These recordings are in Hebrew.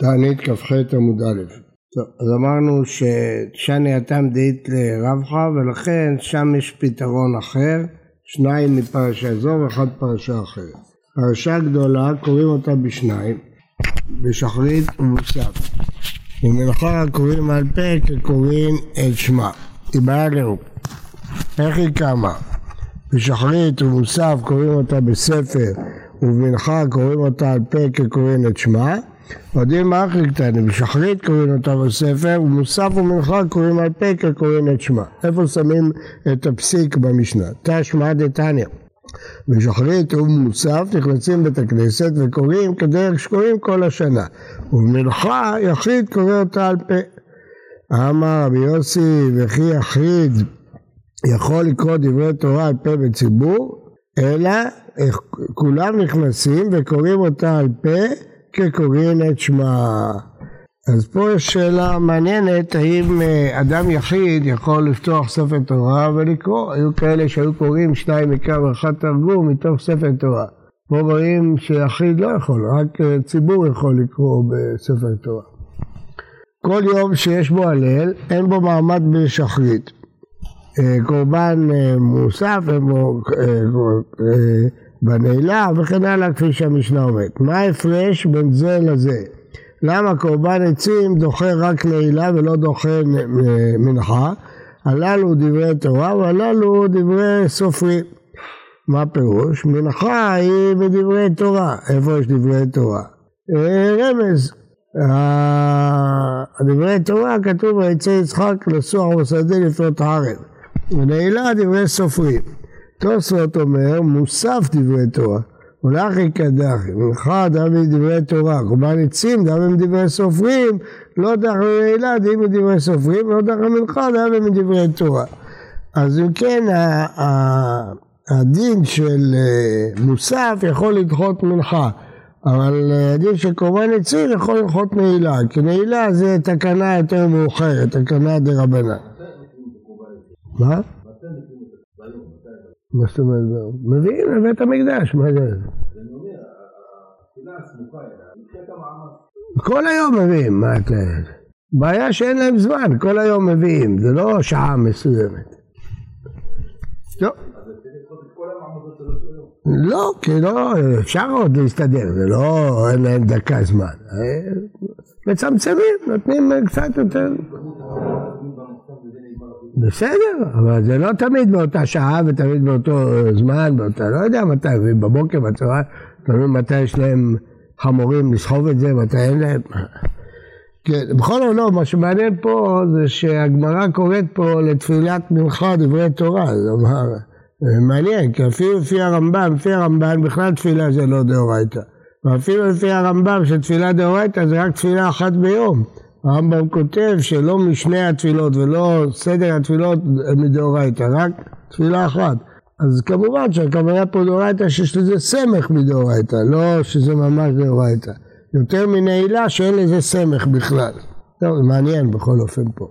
תענית כ"ח עמוד א'. טוב, אז אמרנו ששני התם דאית לרבחה ולכן שם יש פתרון אחר, שניים מפרשה זו ואחד פרשה אחרת. פרשה גדולה קוראים אותה בשניים, בשחרית ומוסף. במלאכה קוראים על פה כקוראים את שמה. היא בעיה לרוב. איך היא קמה? בשחרית ומוסף קוראים אותה בספר ובמנחה קוראים אותה על פה כקוראים את שמה ועודים מאחרי קטנים, בשחרית קוראים אותה בספר, ומוסף ומנחה קוראים על פה כקוראים את שמה. איפה שמים את הפסיק במשנה? תשמע דתניא. בשחרית ומוסף נכנסים בית הכנסת וקוראים כדרך שקוראים כל השנה. ובמנחה יחיד קורא אותה על פה. אמר רבי יוסי וכי יחיד יכול לקרוא דברי תורה על פה בציבור, אלא כולם נכנסים וקוראים אותה על פה כקוראים את שמה. אז פה יש שאלה מעניינת, האם אה, אדם יחיד יכול לפתוח ספר תורה ולקרוא? היו כאלה שהיו קוראים שניים מקרא ואחד תרגום מתוך ספר תורה. פה רואים שיחיד לא יכול, רק אה, ציבור יכול לקרוא בספר תורה. כל יום שיש בו הלל, אין בו מעמד בשחרית. אה, קורבן מוסף, אין בו בנעילה וכן הלאה כפי שהמשנה אומרת. מה ההפרש בין זה לזה? למה קורבן עצים דוחה רק נעילה ולא דוחה מנחה? הללו דברי תורה והללו דברי סופרים. מה פירוש? מנחה היא בדברי תורה. איפה יש דברי תורה? אה, רמז. דברי תורה כתוב ויצא יצחק לסוח בשדה לפנות הערב. ונעילה דברי סופרים. תוספות אומר, מוסף דברי תורה. ולכי קדחי, מנחה דמי דברי תורה, קורבן עצים דמי מדברי סופרים, לא דחי רעילה דמי מדברי סופרים, לא דחי מנחה דמי מדברי תורה. אז אם כן, הדין של אה, מוסף יכול לדחות מנחה, אבל אה, הדין של קורבן עצים יכול לדחות נעילה, כי נעילה זה תקנה יותר מאוחרת, תקנה דה. מה? מה זאת אומרת? מביאים לבית המקדש, מה זה? כל היום מביאים, מה את... בעיה שאין להם זמן, כל היום מביאים, זה לא שעה מסוימת. לא. לא, כי לא, אפשר עוד להסתדר, זה לא, אין להם דקה זמן. מצמצמים, נותנים קצת יותר. בסדר, אבל זה לא תמיד באותה שעה ותמיד באותו זמן, באותה, לא יודע מתי, בבוקר, בצורה, תמיד מתי יש להם חמורים לסחוב את זה, מתי אין להם. כן, בכל עולם, מה שמעניין פה זה שהגמרא קוראת פה לתפילת מנחה דברי תורה, זה אומר, מעניין, כי אפילו לפי הרמב"ם, לפי הרמב"ם בכלל תפילה זה לא דאורייתא. ואפילו לפי הרמב"ם שתפילה דאורייתא זה רק תפילה אחת ביום. הרמב"ם כותב שלא משני התפילות ולא סדר התפילות מדאורייתא, רק תפילה אחת. אז כמובן שהכוונה פה דאורייתא שיש לזה סמך מדאורייתא, לא שזה ממש דאורייתא. יותר מנעילה שאין לזה סמך בכלל. טוב, מעניין בכל אופן פה.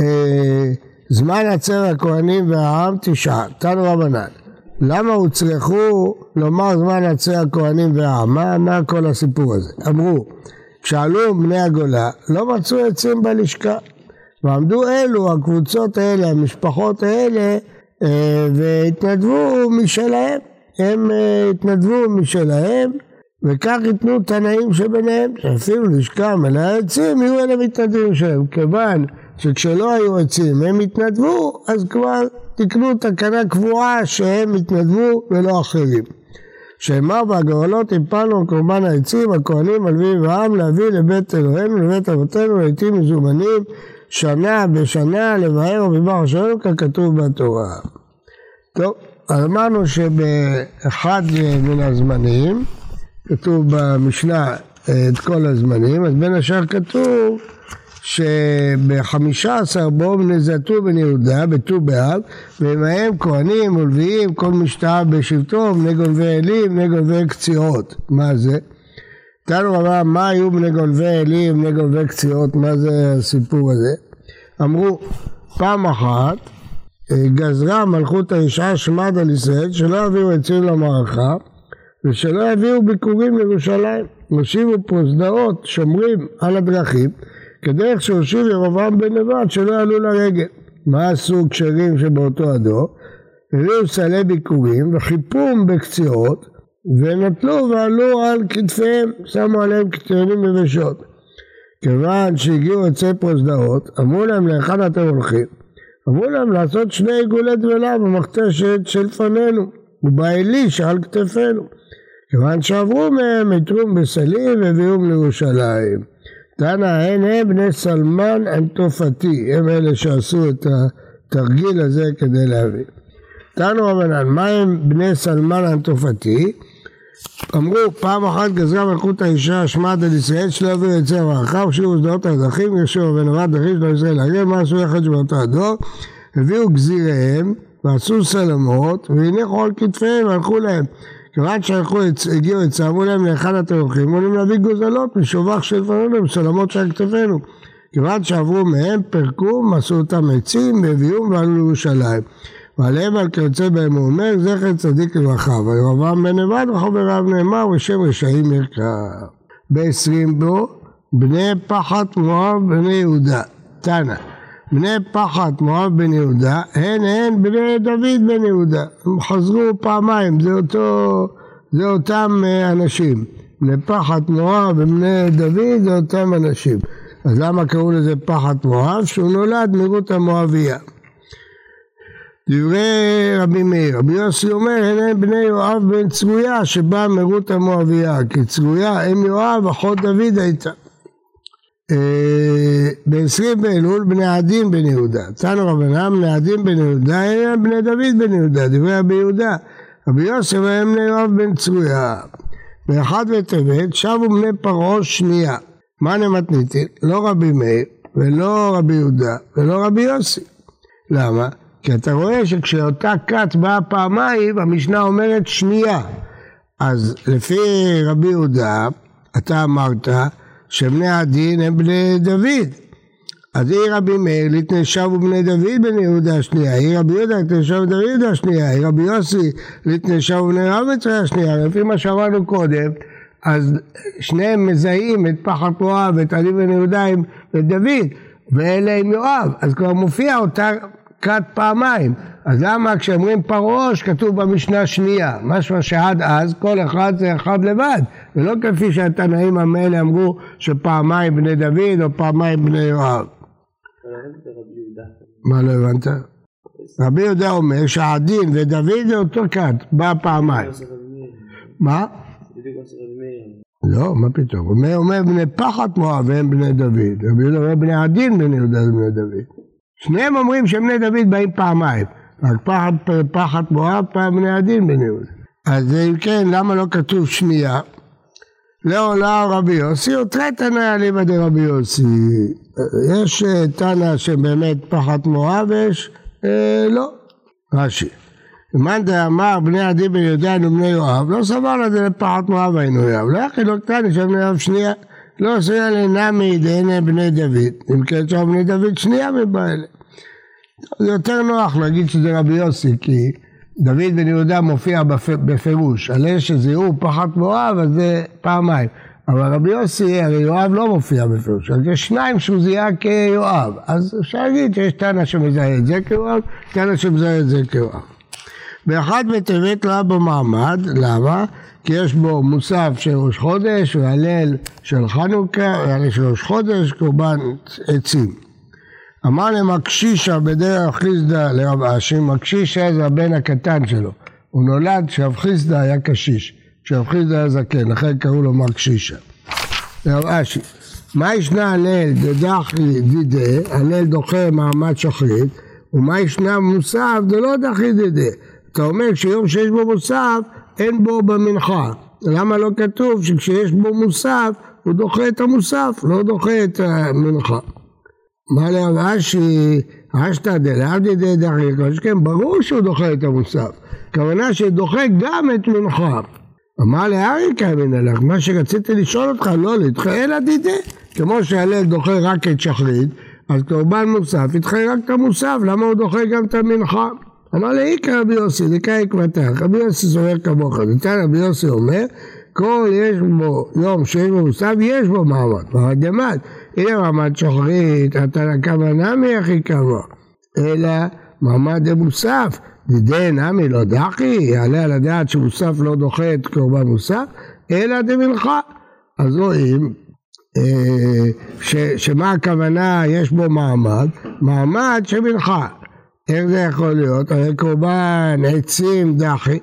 אה, זמן עצר הכהנים והעם תשעה, תנו רבנן. למה הוצרכו לומר זמן עצר הכהנים והעם? מה, מה כל הסיפור הזה? אמרו כשעלו בני הגולה, לא מצאו עצים בלשכה. ועמדו אלו, הקבוצות האלה, המשפחות האלה, אה, והתנדבו משלהם. הם אה, התנדבו משלהם, וכך ייתנו תנאים שביניהם, שאפילו לשכה מלאה עצים, יהיו אלה מתנדבים שלהם. כיוון שכשלא היו עצים הם התנדבו, אז כבר תקנו תקנה קבועה שהם התנדבו ולא אחרים. שאמר בהגרלות הפלנו קורבן העצים, הכהנים, הלווים והעם להביא לבית אלוהינו, לבית אבותינו, לעיתים מזומנים, שנה בשנה, לבאר ובבר שלנו, ככתוב בתורה. טוב, אמרנו שבאחד מן הזמנים, כתוב במשנה את כל הזמנים, אז בין השאר כתוב שבחמישה עשר בום נזתו בן יהודה בט"ו באב ועמהם כהנים ולוויים כל משתאה בשבטו בני גונבי אלים בני גונבי קציעות מה זה? תנו רבה מה היו בני גונבי אלים בני גונבי קציעות מה זה הסיפור הזה? אמרו פעם אחת גזרה מלכות האישה שמד על ישראל שלא יביאו עצים למערכה ושלא יביאו ביקורים לירושלים הושיבו פרוזדאות שומרים על הדרכים כדרך שהושיב ירבעם בן נבט שלא יעלו לרגל. מה עשו כשרים שבאותו הדור? הביאו סלי ביקורים וחיפום בקציעות ונטלו ועלו על כתפיהם, שמו עליהם קטנים יבשות. כיוון שהגיעו עצי פרוזדאות, אמרו להם לאחד אתם הולכים? אמרו להם לעשות שני עיגולי דבלה במכתשת שלפנינו ובאלי שעל כתפינו. כיוון שעברו מהם יתרום בסלים והביאום לירושלים. תנא הן הם בני סלמן אנטופתי, הם אלה שעשו את התרגיל הזה כדי להביא. תנו רבנן, מה הם בני סלמן אנטופתי? אמרו פעם אחת גזרה מלכות האישה השמעת על ישראל שלא יביאו את זה הרחב שירו שדות הדרכים ישוע ונבד דרכים שלא ישראל להגיע מה עשו יחד שבאותו הדור הביאו גזיריהם ועשו סלמות והניחו על כתפיהם והלכו להם כיוון שהלכו, הגיעו אמרו להם לאחד התומכים, אמרו להם להביא גוזלות משובח של לפנינו, סלמות שעל כתפינו. כיוון שעברו מהם, פרקו, מסו אותם עצים, והביאום ועלו לירושלים. ועליהם על כיוצא בהם הוא אומר, זכר צדיק לברכה. וירבעם בן נבד וחבריו נאמר, ושם רשעים ירכב. בעשרים בו, בני פחת מואב בני יהודה. תנא. בני פחת מואב בן יהודה, הן הן בני דוד בן יהודה. הם חזרו פעמיים, זה, אותו, זה אותם אה, אנשים. בני פחת מואב ובני דוד זה אותם אנשים. אז למה קראו לזה פחת מואב? שהוא נולד מרות המואביה. דברי רבי מאיר, רבי יוסי אומר, הנה בני יואב בן צרויה שבא מרות המואביה, כי צרויה אם יואב אחות דוד הייתה. אה, בעשרים באלול בני עדין בן יהודה. תנו רבנם בני עדין בן יהודה הם בני דוד בן יהודה, דברי רבי יהודה. רבי יוסף הם בני יואב בן צרויה. באחד בטבת שבו בני פרעה שנייה. מה נמתניתי? לא רבי מאיר ולא רבי יהודה ולא רבי יוסי. למה? כי אתה רואה שכשאותה כת באה פעמיים, המשנה אומרת שנייה. אז לפי רבי יהודה, אתה אמרת שבני הדין הם בני דוד. אז היא רבי מאיר ליתני שבו בני דוד בן יהודה השנייה, היא רבי יהודה ליתני שבו בני יהודה השנייה, היא רבי יוסי ליתני שבו בני רב מצרי השנייה, לפי מה שאמרנו קודם, אז שניהם מזהים את פחת מואב ואת עלי בן יהודה עם דוד, ואלה עם יואב, אז כבר מופיע אותה כת פעמיים. אז למה כשאומרים פרעוש כתוב במשנה שנייה? משמע שעד אז כל אחד זה אחד לבד, ולא כפי שהתנאים המאלה אמרו שפעמיים בני דוד או פעמיים בני יואב. מה לא הבנת? רבי יהודה אומר שהעדין ודוד זה אותו כת, בא פעמיים. מה? לא, מה פתאום? הוא אומר בני פחת מואב והם בני דוד. רבי יהודה אומר בני עדין בני יהודה ובני דוד. שניהם אומרים שבני דוד באים פעמיים, רק פחד פחד מואב, פעם בני הדין בני יהודה. אז אם כן, למה לא כתוב שנייה? לעולה רבי יוסי, ותרי תנא אליבא דרבי יוסי. יש אה, תנא שבאמת פחד מואב ויש אה, לא. רש"י. מאן דאמר בני עדי בן יהודה היינו בני יואב, לא סבר לזה לפחד מואב היינו יואב. לא יכין לו קטני של בני יואב שנייה. לא עשויה לנמי דהנה בני דוד, אם כן שם בני דוד שנייה מבעלה. זה יותר נוח להגיד שזה רבי יוסי, כי דוד בן יהודה מופיע בפירוש, על אלה שזיהו פחת מואב, אז זה פעמיים. אבל רבי יוסי, הרי יואב לא מופיע בפירוש, אז יש שניים שהוא זיהה כיואב, אז אפשר להגיד שיש טענה שמזהה את זה כיואב, טענה שמזהה את זה כיואב. באחד בטבת לא בו מעמד, למה? כי יש בו מוסף של ראש חודש והלל של חנוכה, והלל של ראש חודש, קורבן עצים. אמר להם הקשישה בדרך חיסדא לרב אשי, הקשישה זה הבן הקטן שלו. הוא נולד כשרב חיסדא היה קשיש, כשרב חיסדא היה זקן, לכן קראו לו מקשישה. לרב אשי, מה ישנה הלל דדחי דידה, הלל דוחה מעמד שחרית, ומה ישנה מוסף דלא דחי דידה. אתה אומר שיום שיש בו מוסף אין בו במנחה. למה לא כתוב שכשיש בו מוסף הוא דוחה את המוסף, לא דוחה את המנחה. מה לרש"י, אשתא דלעבדי דדחי, כן, ברור שהוא דוחה את המוסף. הכוונה שדוחה גם את מנחה. אמר לאריקה מן הלך, מה שרציתי לשאול אותך, לא לדחה אלא דידי. כמו שהלל דוחה רק את שחרית, אז קורבן מוסף ידחה רק את המוסף, למה הוא דוחה גם את המנחה? אמר לי, איכא רבי יוסי, דקאי קבתך, רבי יוסי זורק כמוך, דתן רבי יוסי אומר, הכל יש בו, יום שיש בו מוסף, יש בו מעמד. מעמד דמד, הנה מעמד שוחרית, אתה הכוונה מי הכי קבוע. אלא מעמד דמוסף, דידי נמי לא דחי, יעלה על הדעת שמוסף לא דוחה את קורבן מוסף, אלא דמנחה. אז רואים אה, שמה הכוונה יש בו מעמד? מעמד של מנחה. איך זה יכול להיות? הרי קורבן עצים דחי.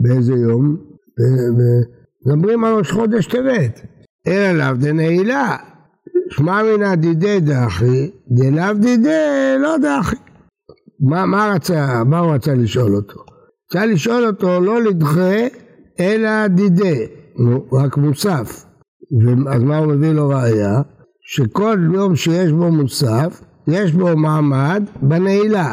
באיזה יום? מדברים על ראש חודש טבת. אלא לאו דנעילה. שמע מינא דידי דחי, דלאו דידי לא דחי. מה, מה, רצה, מה הוא רצה לשאול אותו? רצה לשאול אותו לא לדחה אלא דידי, רק מוסף. אז מה הוא מביא לו ראייה? שכל יום שיש בו מוסף, יש בו מעמד בנעילה.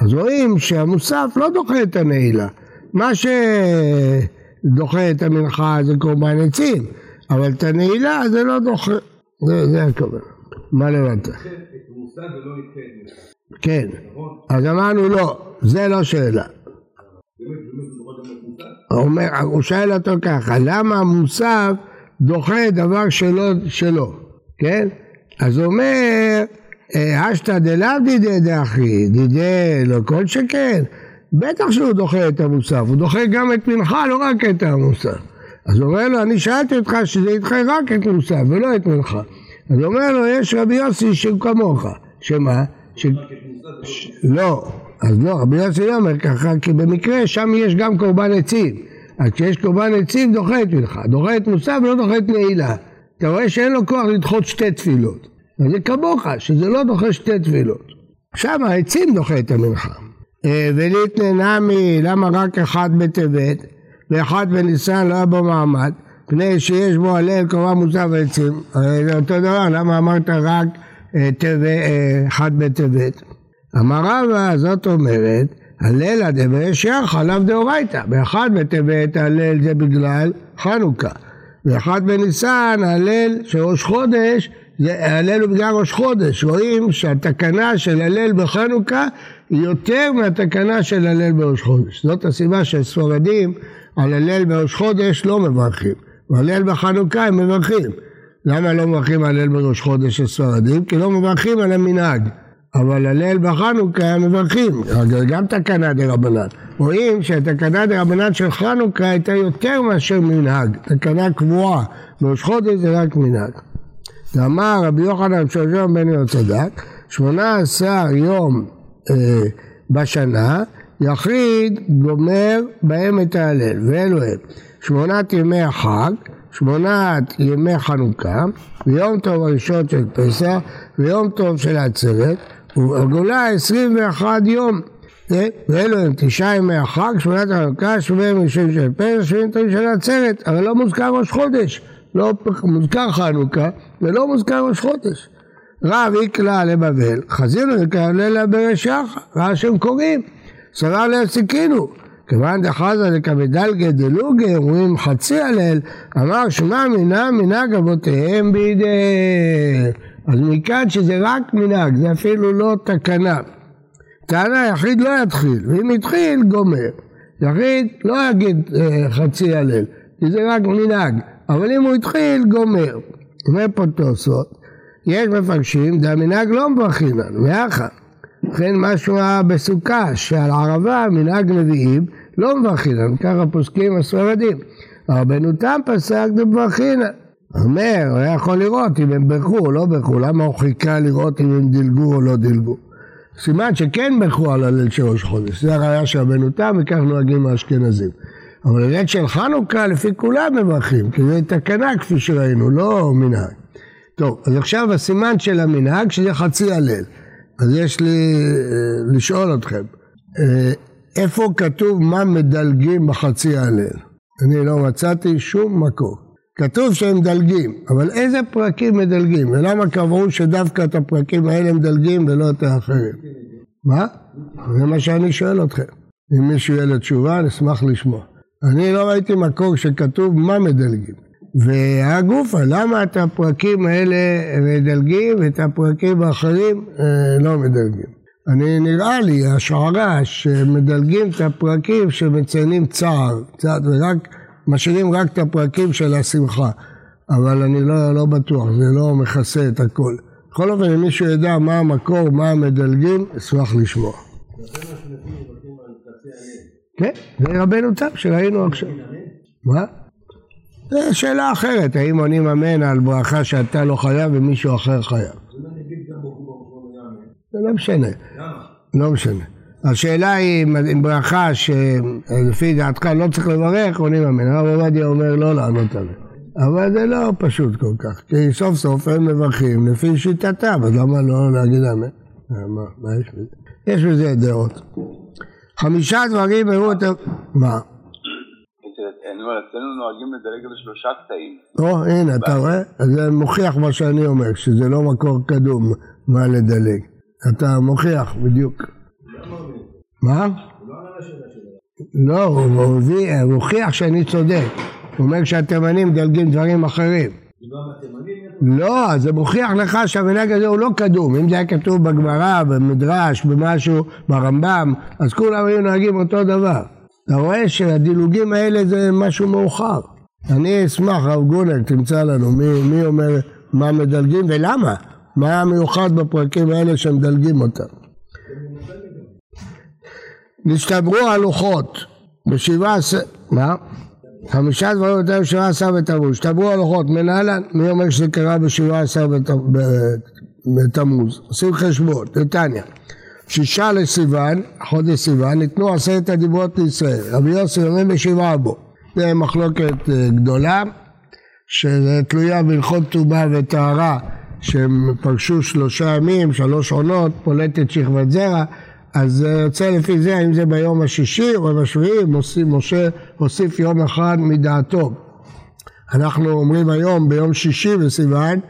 אז רואים שהמוסף לא דוחה את הנעילה. מה שדוחה את המנחה זה קורבן עצים, אבל את הנעילה זה לא דוחה. זה, זה הכוונה. מה לבנת? כן. אז אמרנו לא, זה לא שאלה. אומר, הוא שואל אותו ככה, למה המוסף דוחה דבר שלו, שלו, כן? אז הוא אומר, אשתא דלאו דידי דאחי, דידי לא כל שכן, בטח שהוא דוחה את המוסף, הוא דוחה גם את מנחה, לא רק את המוסף. אז הוא אומר לו, אני שאלתי אותך שזה ידחה רק את מוסף ולא את מנחה. אז הוא אומר לו, יש רבי יוסי שהוא כמוך, שמה? ש... ש... לא, אז לא, רבי יוסי לא אומר ככה, כי במקרה שם יש גם קורבן עצים. אז כשיש קורבן עצים דוחה את מנחה, דוחה את מוסף ולא דוחה את נעילה. אתה רואה שאין לו כוח לדחות שתי תפילות. אז זה כמוך, שזה לא דוחה שתי תפילות. שם העצים דוחה את המנחה. אה, וליתנה נמי, למה רק אחד בטבת ואחד בניסן לא היה בו מעמד? פני שיש בו הלל קורבן מוסף ועצים. הרי זה אותו דבר, למה אמרת רק אה, אה, אחד בטבת? אמר רבא, זאת אומרת, הלל דברי ישר חלב דאורייתא, באחד בטבת הלל זה בגלל חנוכה, ואחד בניסן הלל של ראש חודש הלל הוא בגלל ראש חודש, רואים שהתקנה של הלל בחנוכה היא יותר מהתקנה של הלל בראש חודש, זאת הסיבה שספרדים על הלל בראש חודש לא מברכים, והלל בחנוכה הם מברכים, למה לא מברכים הלל בראש חודש של? כי לא מברכים על המנהג. אבל הלל בחנוכה מברכים, גם תקנה דה רבנן. רואים שהתקנה דה רבנן של חנוכה הייתה יותר מאשר מנהג, תקנה קבועה, בראש חודש זה רק מנהג. ואמר רבי יוחנן שושון בן יהודה צדק, שמונה עשר יום אה, בשנה, יחיד גומר בהם את ההלל, ואלו הם שמונת ימי החג, שמונת ימי חנוכה, ויום טוב הראשון של פסח, ויום טוב של העצרת, והגולה 21 יום. ואלו הם תשעה ימי החג, שמונת החנוכה, שמונה ימים של פסח, שמונים ימים של העצרת, אבל לא מוזכר ראש חודש, לא מוזכר חנוכה ולא מוזכר ראש חודש. רב יקלע לבבל, חזינו יקלע לברשך, ראה שהם קוראים, סבר להסיקינו. כיוון דחזה לקבדלגה דלוגה, אומרים חצי הלל, אמר שמע מינה מנהג אבותיהם בידי... אז מכאן שזה רק מנהג, זה אפילו לא תקנה. טענה יחיד לא יתחיל, ואם יתחיל גומר. יחיד לא יגיד אה, חצי הלל, כי זה רק מנהג, אבל אם הוא התחיל גומר. אומר פה תוספות, יש מפרשים, דהמנהג לא מברכינן, מאחה. לכן משהו בסוכה, שעל ערבה מנהג נביאים לא מברכינן, ככה פוסקים הספרדים. רבנו תם פסק דברכינן. אומר, הוא היה יכול לראות אם הם ברכו או לא ברכו, למה הוא חיכה לראות אם הם דילגו או לא דילגו? סימן שכן ברכו על הליל של ראש חודש, זה הראייה של רבנו תם וכך נוהגים האשכנזים. אבל הליל של חנוכה לפי כולם מברכים, כי זה תקנה כפי שראינו, לא מנהג. טוב, אז עכשיו הסימן של המנהג שזה חצי הלל. אז יש לי אה, לשאול אתכם, אה, איפה כתוב מה מדלגים בחצי הלל? אני לא מצאתי שום מקום. כתוב שהם מדלגים, אבל איזה פרקים מדלגים? ולמה קבעו שדווקא את הפרקים האלה מדלגים ולא את האחרים? מה? זה מה שאני שואל אתכם. אם מישהו יהיה לתשובה, נשמח לשמוע. אני לא ראיתי מקור שכתוב מה מדלגים. והגופה, למה את הפרקים האלה מדלגים ואת הפרקים האחרים אה, לא מדלגים? אני נראה לי, השערה, שמדלגים את הפרקים שמציינים צער, קצת, ורק משאירים רק את הפרקים של השמחה, אבל אני לא, לא בטוח, זה לא מכסה את הכל. בכל אופן, אם מישהו ידע מה המקור, מה המדלגים, אשמח לשמוע. כן, זה רבנו תם שראינו עכשיו. מה? זו שאלה אחרת, האם עונים אמן על ברכה שאתה לא חייב ומישהו אחר חייב. זה לא משנה. לא משנה. השאלה היא אם ברכה שלפי דעתך לא צריך לברך, עונים אמן. הרב עובדיה אומר לא לענות עליה. אבל זה לא פשוט כל כך, כי סוף סוף הם מברכים לפי שיטתם, אז למה לא להגיד אמן? מה יש בזה? יש בזה דעות. חמישה דברים הראו את... מה? אצלנו נוהגים לדלג על שלושה קטעים. או, הנה, אתה רואה? זה מוכיח מה שאני אומר, שזה לא מקור קדום מה לדלג. אתה מוכיח, בדיוק. מה? לא, הוא הוכיח שאני צודק. הוא אומר שהתימנים מדלגים דברים אחרים. לא, זה מוכיח לך שהמנהג הזה הוא לא קדום. אם זה היה כתוב בגמרא, במדרש, במשהו, ברמב"ם, אז כולם היו נוהגים אותו דבר. אתה רואה שהדילוגים האלה זה משהו מאוחר. אני אשמח, הרב גונר, תמצא לנו מי, מי אומר מה מדלגים ולמה. מה המיוחד בפרקים האלה שמדלגים אותם. נשתברו הלוחות בשבעה עשר... מה? חמישה דברים יותר בשבעה עשר בתמוז. השתברו הלוחות מנהלן, אומר שזה קרה בשבעה עשר בתמוז? עושים חשבון, נתניה. שישה לסיוון, חודש סיוון, ניתנו עשרת הדיברות לישראל. רבי יוסי אומר בשבעה בו. זה מחלוקת אה, גדולה, שתלויה בהלכות טומאה וטהרה, שהם פגשו שלושה ימים, שלוש עונות, פולטת שכבת זרע, אז זה יוצא לפי זה, האם זה ביום השישי או בשביעי, משה הוסיף יום אחד מדעתו. אנחנו אומרים היום ביום שישי בסיוון,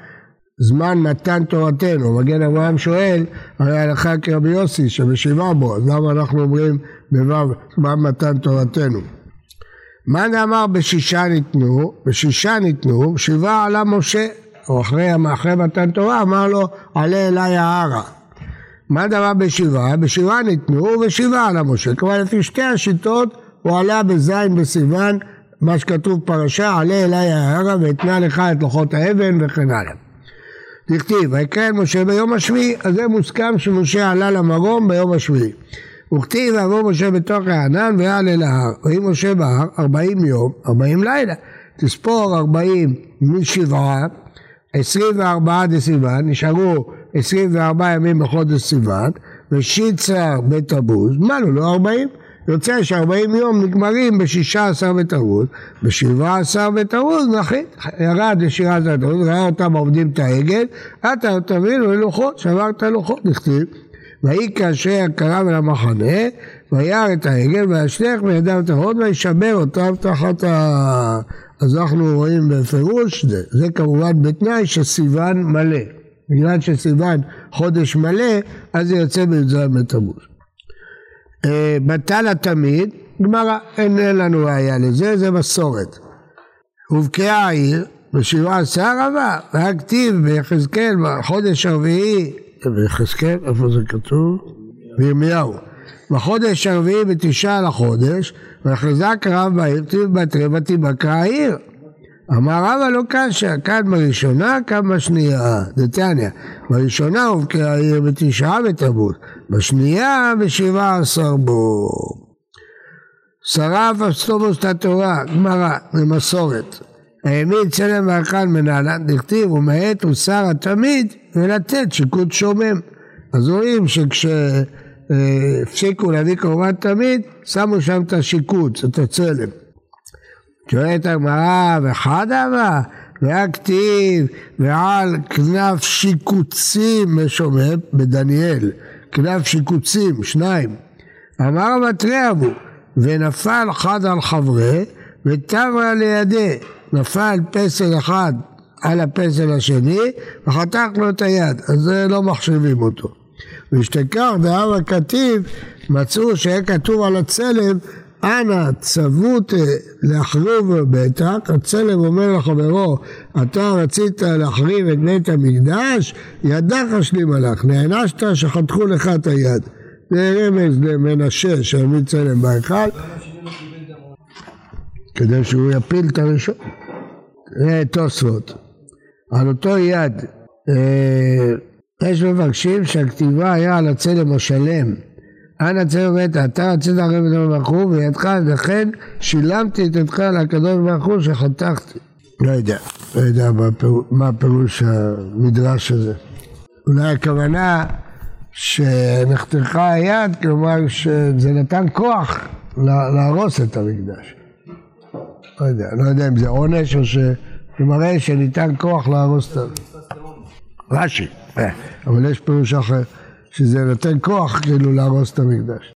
זמן מתן תורתנו. מגן אברהם שואל, הרי הלכה כרבי יוסי שבשבעה בו, אז למה אנחנו אומרים בו' זמן מתן תורתנו? מה נאמר בשישה ניתנו? בשישה ניתנו, שבעה עלה משה, או אחרי, אחרי מתן תורה אמר לו, עלה אליי ההרה. מה דבר בשבעה? בשבעה ניתנו ושבעה עלה משה. כלומר לפי שתי השיטות הוא עלה בזין בסיוון, מה שכתוב פרשה, עלה אליי ההרה ואתנה לך את לוחות האבן וכן הלאה. דכתיב, ויקרן משה ביום השביעי, אז זה מוסכם שמשה עלה למרום ביום השביעי. וכתיב ויבוא משה בתוך הענן ויעלה להר, ויהי משה בהר ארבעים יום, ארבעים לילה. תספור ארבעים משבעה, עשרים וארבעה דסיוון, נשארו עשרים וארבעה ימים בחודש סיוון, ושיצר בתמוז, מנו לו ארבעים. יוצא שארבעים יום נגמרים בשישה עשר בתמוז, בשבעה עשר בתמוז נחית, ירד לשירה עשר בתמוז, ראה אותם עובדים את העגל, אתה תבינו ללוחות, שברת לוחות, נכתיב, ויהי כאשר קרב אל המחנה, וירא את העגל, וישלך בידיו את החוד, וישבר אותם תחת ה... אז אנחנו רואים בפירוש, זה, זה כמובן בתנאי שסיוון מלא. בגלל שסיוון חודש מלא, אז זה יוצא בי"ז בתמוז. אה, בטל התמיד, גמרא, אין לנו ראיה לזה, זה מסורת. הובקעה העיר בשבעה עשר רבה, והכתיב ביחזקאל בחודש הרביעי, ביחזקאל, איפה זה כתוב? בירמיהו. בחודש הרביעי בתשעה לחודש, וחזק רב בעיר, כתיב בתרי ותיבקע העיר. אמר רבא לא קשה, כאן בראשונה, כאן בשנייה, דתניא. בראשונה הובקעה העיר בתשעה בתרבות, בשנייה בשבעה עשר בו. שרף אסטומוס את התורה, גמרא, במסורת. העמיד צלם ואכל מנהלן, דכתיב ומעט הוא שר התמיד ולתת שיקוד שומם. אז רואים שכשהפסיקו להביא קורבן תמיד, שמו שם את השיקוד, את הצלם. שואלת הגמרא, וחדה והיה כתיב ועל כנף שיקוצים משומם בדניאל, כנף שיקוצים, שניים. אמר המתריע בו, ונפל חד על חברי, ותברא לידי, נפל פסל אחד על הפסל השני, וחתך לו את היד, אז זה לא מחשיבים אותו. ושתכך דאב הכתיב, מצאו שהיה כתוב על הצלם אנא צוות להחריב ביתך, הצלם אומר לחברו, אתה רצית להחריב את בית המקדש, ידך שלימה לך, נענשת שחתכו לך את היד. זה רמז למנשה שהעמיד צלם בהיכל. כדי שהוא יפיל את הראשון. זה תוספות. על אותו יד, אה, יש מבקשים שהכתיבה היה על הצלם השלם. אנא צלם מת, אתה רצית הרי בדבר ברוך הוא וידך, לכן שילמתי את ידך לקדוש ברוך הוא שחתכתי. לא יודע, לא יודע מה, פירוש, המדרש הזה. אולי הכוונה שנחתכה היד, כלומר שזה נתן כוח להרוס את המקדש. לא יודע, לא יודע אם זה עונש או שזה מראה שניתן כוח להרוס את ה... רש"י, אה, אבל יש פירוש אחר, שזה נותן כוח כאילו להרוס את המקדש.